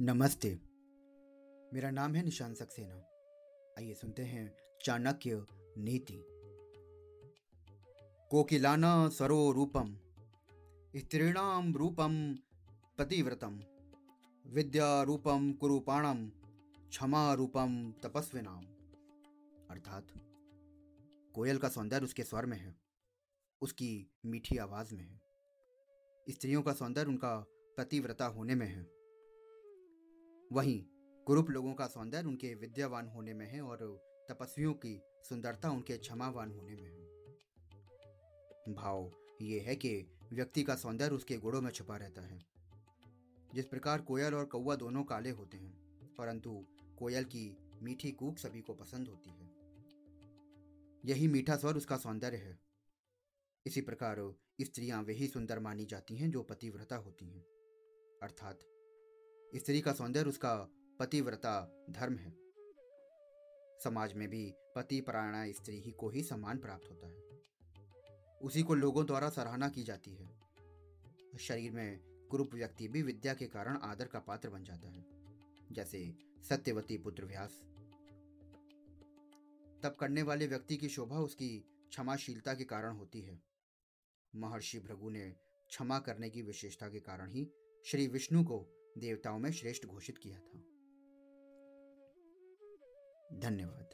नमस्ते। मेरा नाम है निशान सक्सेना। आइए सुनते हैं चाणक्य नीति। कोकिलाना सरो रूपम स्त्रीणाम रूपम पतिव्रतम विद्या रूपम कुरुपाणम क्षमा रूपम तपस्विनाम। अर्थात, कोयल का सौंदर्य उसके स्वर में है, उसकी मीठी आवाज़ में है। स्त्रियों का सौंदर्य उनका पतिव्रता होने में है। वहीं कुरूप लोगों का सौंदर्य उनके विद्यावान होने में है और तपस्वियों की सुंदरता उनके क्षमावान होने में है। भाव ये है कि व्यक्ति का सौंदर्य उसके गुणों में छुपा रहता है। जिस प्रकार कोयल और कौवा दोनों काले होते हैं, परंतु कोयल की मीठी कूक सभी को पसंद होती है। यही मीठा स्वर उसका सौंदर्य है। इसी प्रकार स्त्रियाँ वही सुंदर मानी जाती हैं जो पतिव्रता होती हैं। अर्थात स्त्री का सौंदर्य, उसका पतिव्रता धर्म है। समाज में भी पति परायणा स्त्री ही को ही सम्मान प्राप्त होता है। उसी को लोगों द्वारा सराहना की जाती है। शरीर में कुरूप व्यक्ति भी विद्या के कारण आदर का पात्र बन जाता है। जैसे सत्यवती पुत्र व्यास। तब करने वाले व्यक्ति की शोभा उसकी क्षमाशीलता के कारण होती है। महर्षि भृगु ने क्षमा करने की विशेषता के कारण ही श्री विष्णु को देवताओं में श्रेष्ठ घोषित किया था। धन्यवाद।